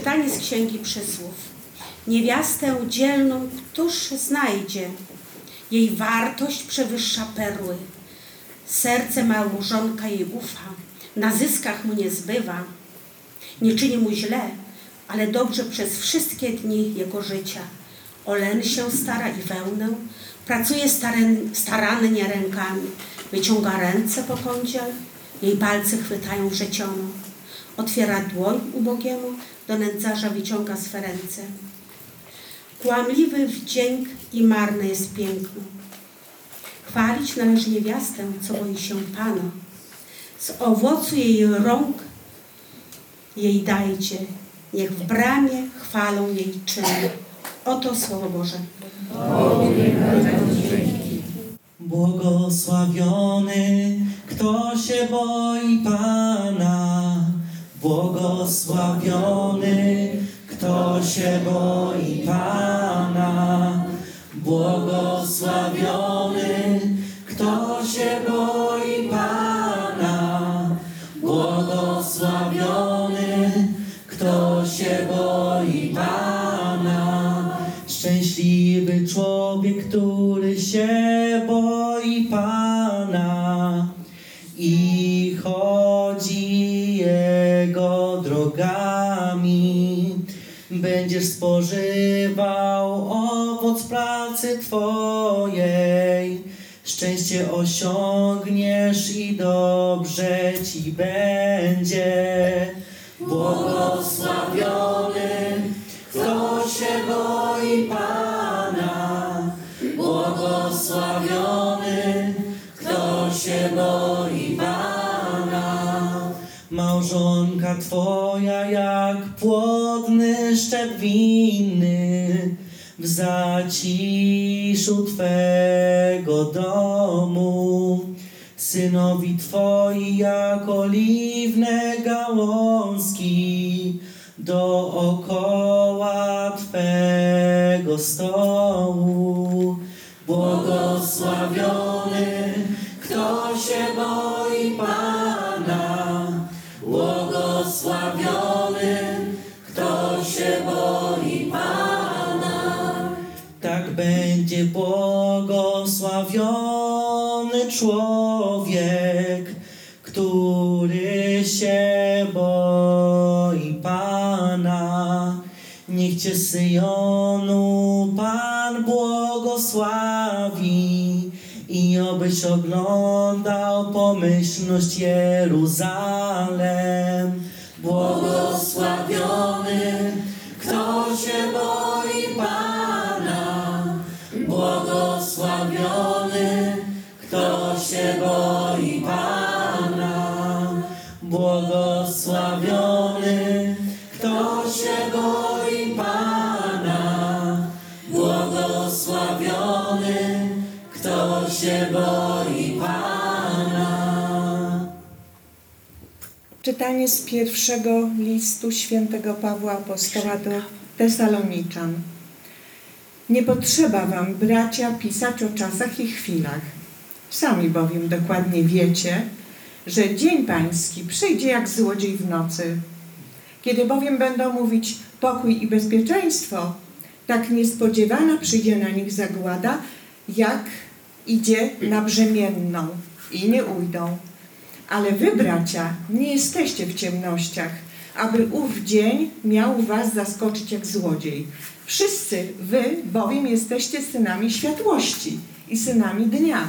Czytanie z Księgi Przysłów. Niewiastę dzielną któż znajdzie? Jej wartość przewyższa perły. Serce małżonka jej ufa, na zyskach mu nie zbywa. Nie czyni mu źle, ale dobrze przez wszystkie dni jego życia. O len się stara i wełnę, pracuje starannie rękami, wyciąga ręce po kącie, jej palce chwytają wrzeciono. Otwiera dłoń ubogiemu, do nędzarza wyciąga swe ręce. Kłamliwy wdzięk i marne jest piękno. Chwalić należy niewiastę, co boi się Pana. Z owocu jej rąk jej dajcie, niech w bramie chwalą jej czyny. Oto Słowo Boże. Błogosławiony, kto się boi Pana. Błogosławiony, kto się boi Pana. Błogosławiony, kto się boi Pana. Błogosławiony, kto się boi Pana. Szczęśliwy człowiek, który się Będziesz spożywał owoc pracy Twojej. Szczęście osiągniesz i dobrze Ci będzie. Błogosławiony, kto się boi Pana. Błogosławiony, kto się boi Pana. Małżonka Twoja jak płodny szczep winny w zaciszu Twego domu. Synowi Twoi jak oliwne gałązki dookoła Twego stołu. Błogosławiony, kto się boi będzie błogosławiony człowiek, który się boi Pana. Niech Cię Syjonu Pan błogosławi i obyś oglądał pomyślność Jeruzalem. Błogosławiony, Błogosławiony, kto się boi Pana. Błogosławiony, kto się boi Pana. Czytanie z pierwszego listu świętego Pawła Apostoła do Tesaloniczan. Nie potrzeba wam, bracia, pisać o czasach i chwilach. Sami bowiem dokładnie wiecie, że dzień pański przyjdzie jak złodziej w nocy. Kiedy bowiem będą mówić pokój i bezpieczeństwo, tak niespodziewana przyjdzie na nich zagłada, jak idzie na brzemienną i nie ujdą. Ale wy, bracia, nie jesteście w ciemnościach, aby ów dzień miał was zaskoczyć jak złodziej. Wszyscy wy bowiem jesteście synami światłości i synami dnia.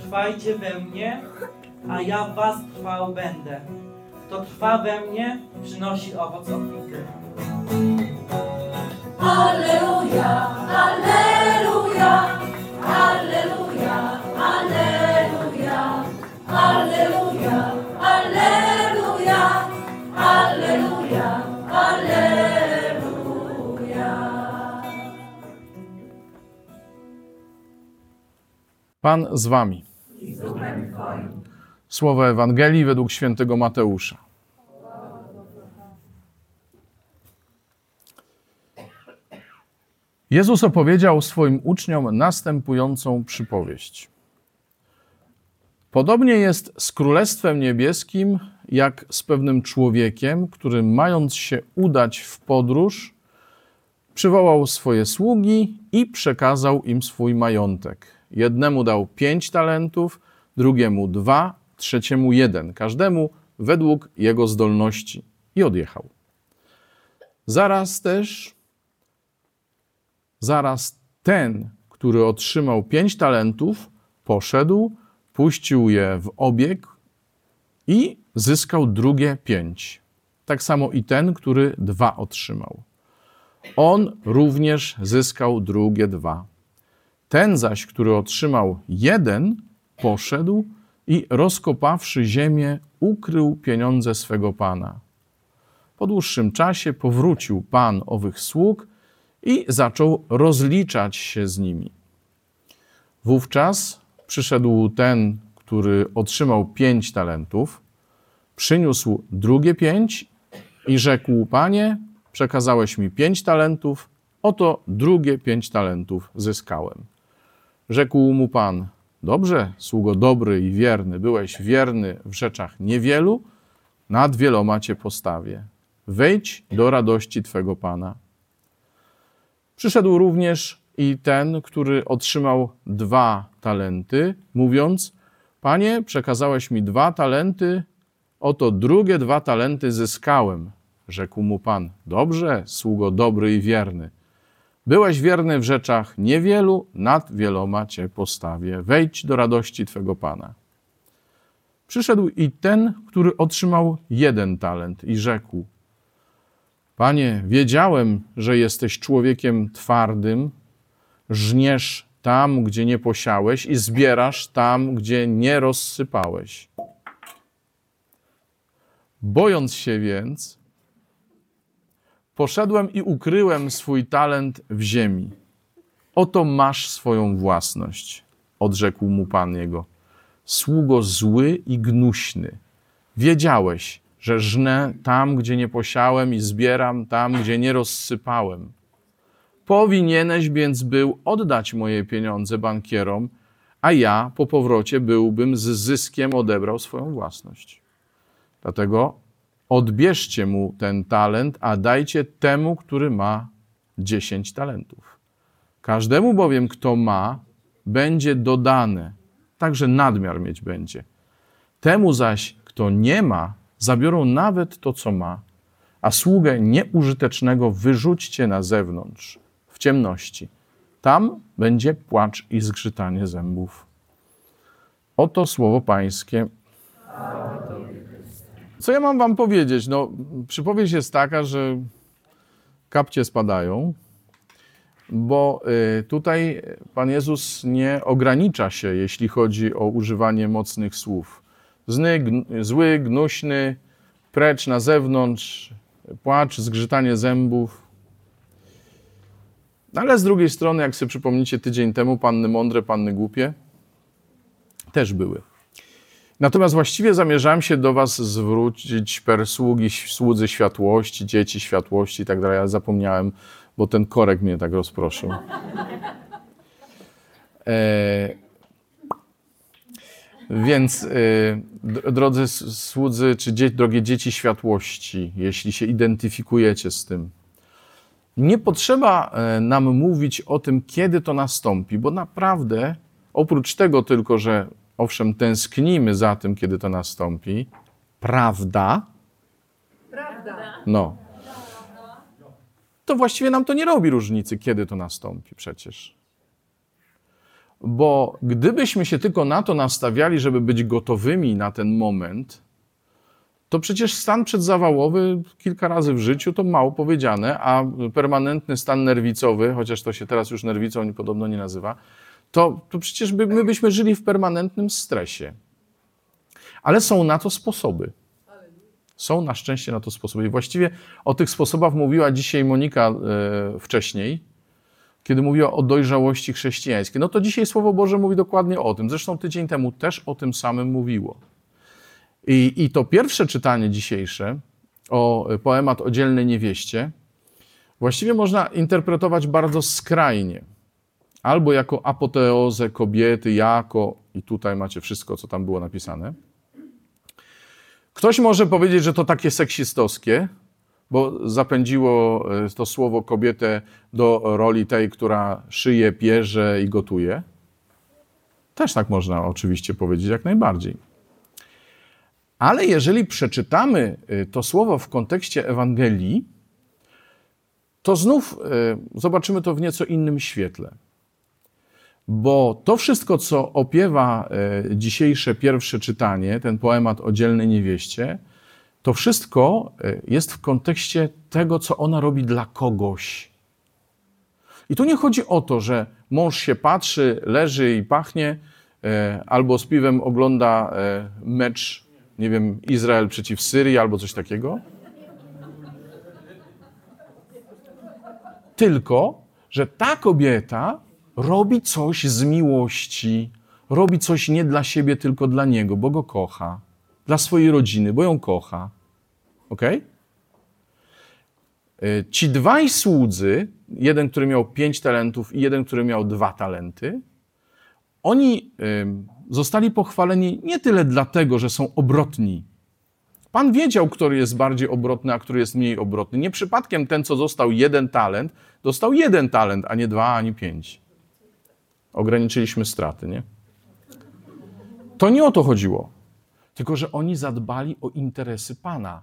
Trwajcie we mnie, a ja w was trwał będę. Kto trwa we mnie, przynosi owoc obfity. Pan z wami. Słowo Ewangelii według świętego Mateusza. Jezus opowiedział swoim uczniom następującą przypowieść. Podobnie jest z Królestwem Niebieskim, jak z pewnym człowiekiem, który mając się udać w podróż, przywołał swoje sługi i przekazał im swój majątek. Jednemu dał pięć talentów, drugiemu dwa, trzeciemu jeden, każdemu według jego zdolności i odjechał. Zaraz też, zaraz ten, który otrzymał pięć talentów, poszedł, puścił je w obieg i zyskał drugie pięć. Tak samo i ten, który dwa otrzymał. On również zyskał drugie dwa. Ten zaś, który otrzymał jeden, poszedł i rozkopawszy ziemię, ukrył pieniądze swego pana. Po dłuższym czasie powrócił pan owych sług i zaczął rozliczać się z nimi. Wówczas przyszedł ten, który otrzymał pięć talentów, przyniósł drugie pięć i rzekł: Panie, przekazałeś mi pięć talentów, oto drugie pięć talentów zyskałem. Rzekł mu pan: Dobrze, sługo dobry i wierny, byłeś wierny w rzeczach niewielu, nad wieloma cię postawię. Wejdź do radości twego pana. Przyszedł również i ten, który otrzymał dwa talenty, mówiąc: Panie, przekazałeś mi dwa talenty, oto drugie dwa talenty zyskałem. Rzekł mu pan: Dobrze, sługo dobry i wierny. Byłeś wierny w rzeczach niewielu, nad wieloma cię postawię. Wejdź do radości twego pana. Przyszedł i ten, który otrzymał jeden talent i rzekł: Panie, wiedziałem, że jesteś człowiekiem twardym, żniesz tam, gdzie nie posiałeś i zbierasz tam, gdzie nie rozsypałeś. Bojąc się więc, poszedłem i ukryłem swój talent w ziemi. Oto masz swoją własność, odrzekł mu pan jego. Sługo zły i gnuśny. Wiedziałeś, że żnę tam, gdzie nie posiałem i zbieram tam, gdzie nie rozsypałem. Powinieneś więc był oddać moje pieniądze bankierom, a ja po powrocie byłbym z zyskiem odebrał swoją własność. Dlatego odbierzcie mu ten talent, a dajcie temu, który ma dziesięć talentów. Każdemu bowiem, kto ma, będzie dodane, także nadmiar mieć będzie. Temu zaś, kto nie ma, zabiorą nawet to, co ma, a sługę nieużytecznego wyrzućcie na zewnątrz, w ciemności. Tam będzie płacz i zgrzytanie zębów. Oto słowo Pańskie. Co ja mam wam powiedzieć? No, przypowieść jest taka, że kapcie spadają, bo y, tutaj Pan Jezus nie ogranicza się, jeśli chodzi o używanie mocnych słów. Zny, zły, gnuśny, precz na zewnątrz, płacz, zgrzytanie zębów. Ale z drugiej strony, jak sobie przypomnicie tydzień temu, panny mądre, panny głupie też były. Natomiast właściwie zamierzałem się do Was zwrócić per sługi, słudzy światłości, dzieci światłości i tak dalej. Ja zapomniałem, bo ten korek mnie tak rozproszył. E, więc, e, drodzy słudzy, czy dzie- drogie dzieci światłości, jeśli się identyfikujecie z tym, nie potrzeba e, nam mówić o tym, kiedy to nastąpi, bo naprawdę, oprócz tego tylko, że owszem, tęsknimy za tym, kiedy to nastąpi, prawda? Prawda. No. To właściwie nam to nie robi różnicy, kiedy to nastąpi przecież. Bo gdybyśmy się tylko na to nastawiali, żeby być gotowymi na ten moment, to przecież stan przedzawałowy kilka razy w życiu to mało powiedziane, a permanentny stan nerwicowy, chociaż to się teraz już nerwicą podobno nie nazywa, to, to przecież by, my byśmy żyli w permanentnym stresie. Ale są na to sposoby. Są na szczęście na to sposoby. I właściwie o tych sposobach mówiła dzisiaj Monika e, wcześniej, kiedy mówiła o dojrzałości chrześcijańskiej. No to dzisiaj Słowo Boże mówi dokładnie o tym. Zresztą tydzień temu też o tym samym mówiło. I, i to pierwsze czytanie dzisiejsze, o poemat o dzielnej niewieście, właściwie można interpretować bardzo skrajnie. Albo jako apoteozę kobiety, jako, i tutaj macie wszystko, co tam było napisane. Ktoś może powiedzieć, że to takie seksistowskie, bo zapędziło e, to słowo kobietę do roli tej, która szyje, pierze i gotuje. Też tak można oczywiście powiedzieć, jak najbardziej. Ale jeżeli przeczytamy y, to słowo w kontekście Ewangelii, to znów y, zobaczymy to w nieco innym świetle. Bo to wszystko, co opiewa y, dzisiejsze pierwsze czytanie, ten poemat o dzielnej niewieście, to wszystko jest w kontekście tego, co ona robi dla kogoś. I tu nie chodzi o to, że mąż się patrzy, leży i pachnie, albo z piwem ogląda mecz nie wiem, Izrael przeciw Syrii albo coś takiego. Tylko, że ta kobieta robi coś z miłości, robi coś nie dla siebie, tylko dla niego, bo go kocha, dla swojej rodziny, bo ją kocha. Ok? Ci dwaj słudzy, jeden, który miał pięć talentów i jeden, który miał dwa talenty, oni zostali pochwaleni nie tyle dlatego, że są obrotni. Pan wiedział, który jest bardziej obrotny, a który jest mniej obrotny. Nie przypadkiem ten, co dostał jeden talent, dostał jeden talent, a nie dwa, ani pięć. Ograniczyliśmy straty, nie? To nie o to chodziło. Tylko, że oni zadbali o interesy Pana.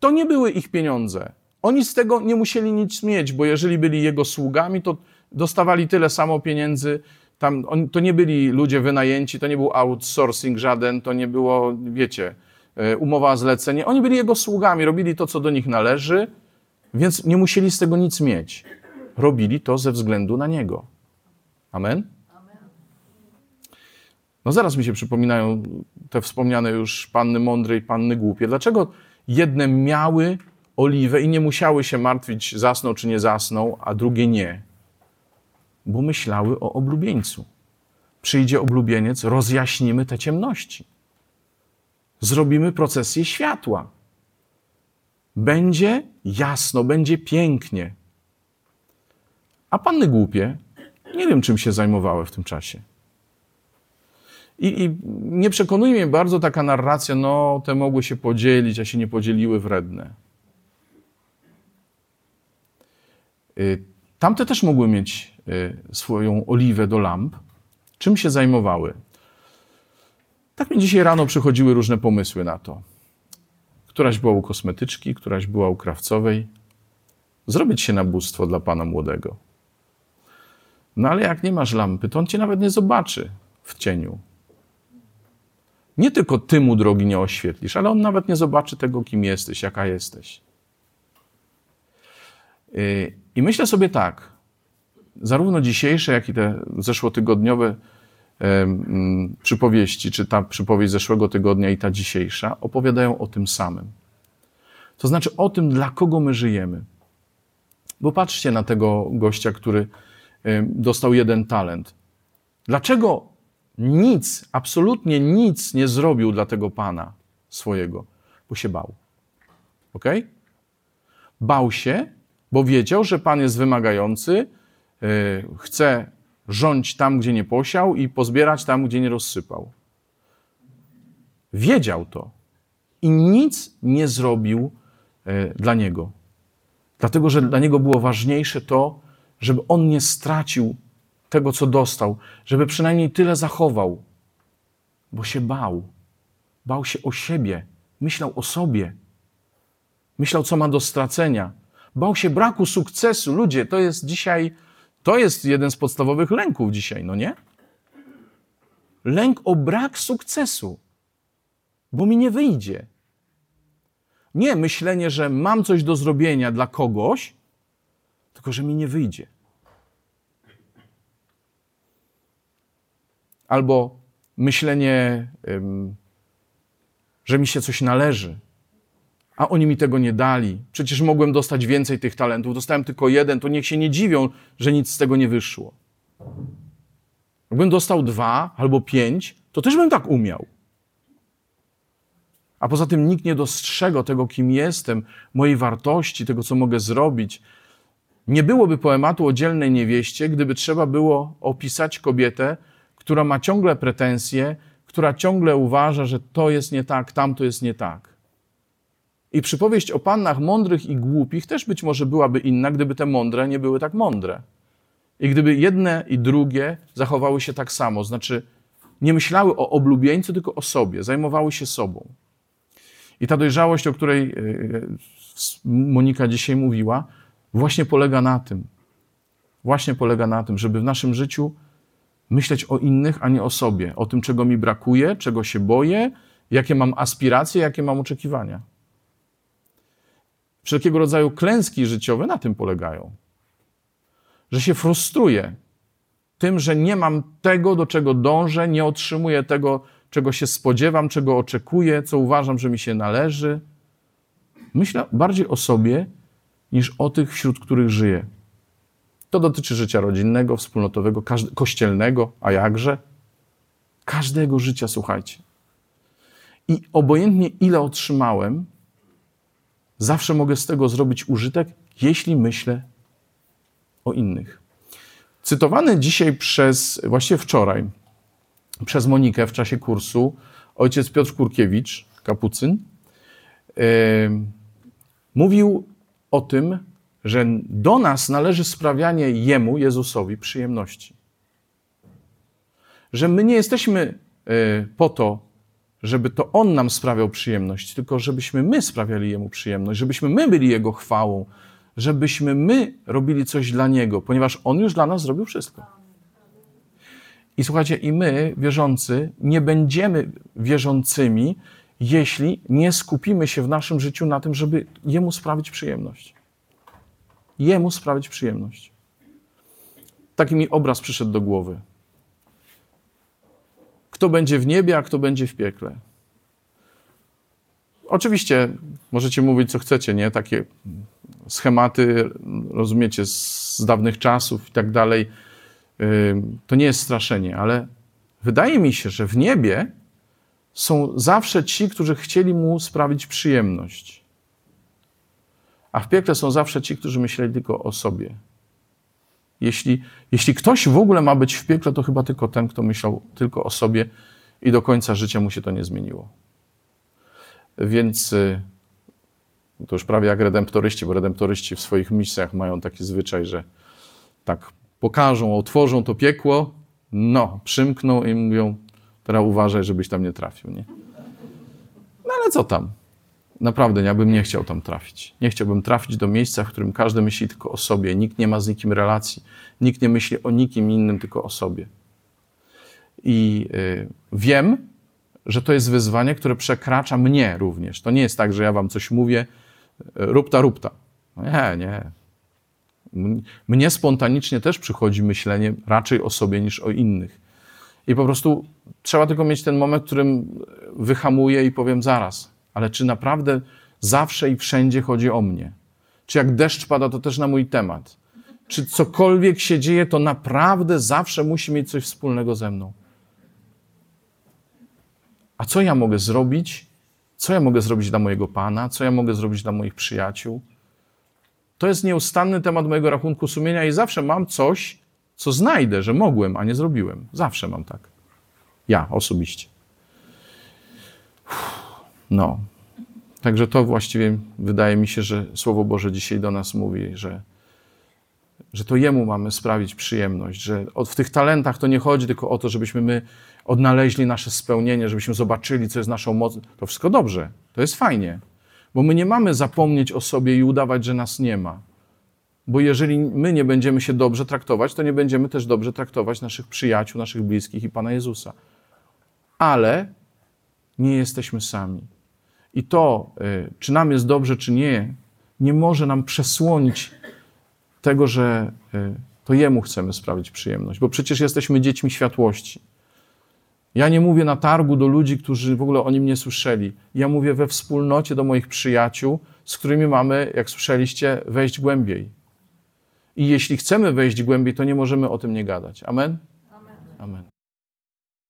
To nie były ich pieniądze. Oni z tego nie musieli nic mieć, bo jeżeli byli jego sługami, to dostawali tyle samo pieniędzy, tam on, to nie byli ludzie wynajęci, to nie był outsourcing żaden, to nie było, wiecie, e, umowa o zlecenie. Oni byli jego sługami, robili to, co do nich należy, więc nie musieli z tego nic mieć. Robili to ze względu na niego. Amen? No zaraz mi się przypominają te wspomniane już panny mądre i panny głupie. Dlaczego jedne miały oliwę i nie musiały się martwić, zasną czy nie zasną, a drugie nie? bo myślały o oblubieńcu. Przyjdzie oblubieniec, rozjaśnimy te ciemności. Zrobimy procesję światła. Będzie jasno, będzie pięknie. A panny głupie, nie wiem, czym się zajmowały w tym czasie. I, I, nie przekonuje mnie bardzo taka narracja, no, te mogły się podzielić, a się nie podzieliły wredne. Y, tamte też mogły mieć Y, swoją oliwę do lamp, czym się zajmowały. Tak mi dzisiaj rano przychodziły różne pomysły na to. Któraś była u kosmetyczki, któraś była u krawcowej. Zrobić się na bóstwo dla pana młodego. No ale jak nie masz lampy, to on cię nawet nie zobaczy w cieniu. Nie tylko ty mu drogi nie oświetlisz, ale on nawet nie zobaczy tego, kim jesteś, jaka jesteś. Y, I myślę sobie tak, zarówno dzisiejsze, jak i te zeszłotygodniowe przypowieści, czy ta przypowieść zeszłego tygodnia i ta dzisiejsza, opowiadają o tym samym. To znaczy o tym, dla kogo my żyjemy. Bo patrzcie na tego gościa, który dostał jeden talent. Dlaczego nic, absolutnie nic nie zrobił dla tego pana swojego? Bo się bał. Ok? Bał się, bo wiedział, że pan jest wymagający, E, chce rządzić tam, gdzie nie posiał i pozbierać tam, gdzie nie rozsypał. Wiedział to i nic nie zrobił e, dla niego. Dlatego, że dla niego było ważniejsze to, żeby on nie stracił tego, co dostał, żeby przynajmniej tyle zachował, bo się bał. Bał się o siebie, myślał o sobie, myślał, co ma do stracenia. Bał się braku sukcesu. Ludzie, to jest dzisiaj to jest jeden z podstawowych lęków dzisiaj, no nie? Lęk o brak sukcesu. bo mi nie wyjdzie. Nie myślenie, że mam coś do zrobienia dla kogoś, tylko że mi nie wyjdzie. Albo myślenie, że mi się coś należy, a oni mi tego nie dali. Przecież mogłem dostać więcej tych talentów. Dostałem tylko jeden, to niech się nie dziwią, że nic z tego nie wyszło. Jakbym dostał dwa albo pięć, to też bym tak umiał. A poza tym nikt nie dostrzega tego, kim jestem, mojej wartości, tego, co mogę zrobić. Nie byłoby poematu o dzielnej niewieście, gdyby trzeba było opisać kobietę, która ma ciągle pretensje, która ciągle uważa, że to jest nie tak, tamto jest nie tak. I przypowieść o pannach mądrych i głupich też być może byłaby inna, gdyby te mądre nie były tak mądre. I gdyby jedne i drugie zachowały się tak samo, znaczy nie myślały o oblubieńcu, tylko o sobie, zajmowały się sobą. I ta dojrzałość, o której yy, Monika dzisiaj mówiła, właśnie polega na tym. Właśnie polega na tym, żeby w naszym życiu myśleć o innych, a nie o sobie, o tym, czego mi brakuje, czego się boję, jakie mam aspiracje, jakie mam oczekiwania. Wszelkiego rodzaju klęski życiowe na tym polegają. Że się frustruję tym, że nie mam tego, do czego dążę, nie otrzymuję tego, czego się spodziewam, czego oczekuję, co uważam, że mi się należy. Myślę bardziej o sobie niż o tych, wśród których żyję. To dotyczy życia rodzinnego, wspólnotowego, kościelnego, a jakże? Każdego życia, słuchajcie. I obojętnie ile otrzymałem, zawsze mogę z tego zrobić użytek, jeśli myślę o innych. Cytowany dzisiaj przez, właściwie wczoraj, przez Monikę w czasie kursu, ojciec Piotr Kurkiewicz, kapucyn, yy, mówił o tym, że do nas należy sprawianie Jemu, Jezusowi, przyjemności. Że my nie jesteśmy yy, po to, żeby to On nam sprawiał przyjemność, tylko żebyśmy my sprawiali Jemu przyjemność, żebyśmy my byli Jego chwałą, żebyśmy my robili coś dla Niego, ponieważ On już dla nas zrobił wszystko. I słuchajcie, i my, wierzący, nie będziemy wierzącymi, jeśli nie skupimy się w naszym życiu na tym, żeby Jemu sprawić przyjemność. Jemu sprawić przyjemność. Taki mi obraz przyszedł do głowy. Kto będzie w niebie, a kto będzie w piekle. Oczywiście możecie mówić, co chcecie, nie? Takie schematy, rozumiecie, z dawnych czasów i tak dalej. To nie jest straszenie, ale wydaje mi się, że w niebie są zawsze ci, którzy chcieli mu sprawić przyjemność. A w piekle są zawsze ci, którzy myśleli tylko o sobie. Jeśli, jeśli ktoś w ogóle ma być w piekle, to chyba tylko ten, kto myślał tylko o sobie i do końca życia mu się to nie zmieniło. Więc y, to już prawie jak redemptoryści, bo redemptoryści w swoich misjach mają taki zwyczaj, że tak pokażą, otworzą to piekło, no, przymkną i mówią, teraz uważaj, żebyś tam nie trafił, nie? No ale co tam? Naprawdę, ja bym nie chciał tam trafić. Nie chciałbym trafić do miejsca, w którym każdy myśli tylko o sobie, nikt nie ma z nikim relacji, nikt nie myśli o nikim innym, tylko o sobie. I y, wiem, że to jest wyzwanie, które przekracza mnie również. To nie jest tak, że ja wam coś mówię, rupta, rupta. Nie, nie. Mnie spontanicznie też przychodzi myślenie raczej o sobie niż o innych. I po prostu trzeba tylko mieć ten moment, w którym wyhamuję i powiem zaraz, ale czy naprawdę zawsze i wszędzie chodzi o mnie? Czy jak deszcz pada, to też na mój temat? Czy cokolwiek się dzieje, to naprawdę zawsze musi mieć coś wspólnego ze mną? A co ja mogę zrobić? Co ja mogę zrobić dla mojego Pana? Co ja mogę zrobić dla moich przyjaciół? To jest nieustanny temat mojego rachunku sumienia i zawsze mam coś, co znajdę, że mogłem, a nie zrobiłem. Zawsze mam tak. Ja osobiście. No. Także to właściwie wydaje mi się, że Słowo Boże dzisiaj do nas mówi, że, że to Jemu mamy sprawić przyjemność, że w tych talentach to nie chodzi tylko o to, żebyśmy my odnaleźli nasze spełnienie, żebyśmy zobaczyli, co jest naszą mocą. To wszystko dobrze, to jest fajnie, bo my nie mamy zapomnieć o sobie i udawać, że nas nie ma. Bo jeżeli my nie będziemy się dobrze traktować, to nie będziemy też dobrze traktować naszych przyjaciół, naszych bliskich i Pana Jezusa. Ale Nie jesteśmy sami. I to, y, czy nam jest dobrze, czy nie, nie może nam przesłonić tego, że y, to Jemu chcemy sprawić przyjemność, bo przecież jesteśmy dziećmi światłości. Ja nie mówię na targu do ludzi, którzy w ogóle o nim nie słyszeli. Ja mówię we wspólnocie do moich przyjaciół, z którymi mamy, jak słyszeliście, wejść głębiej. I jeśli chcemy wejść głębiej, to nie możemy o tym nie gadać. Amen? Amen.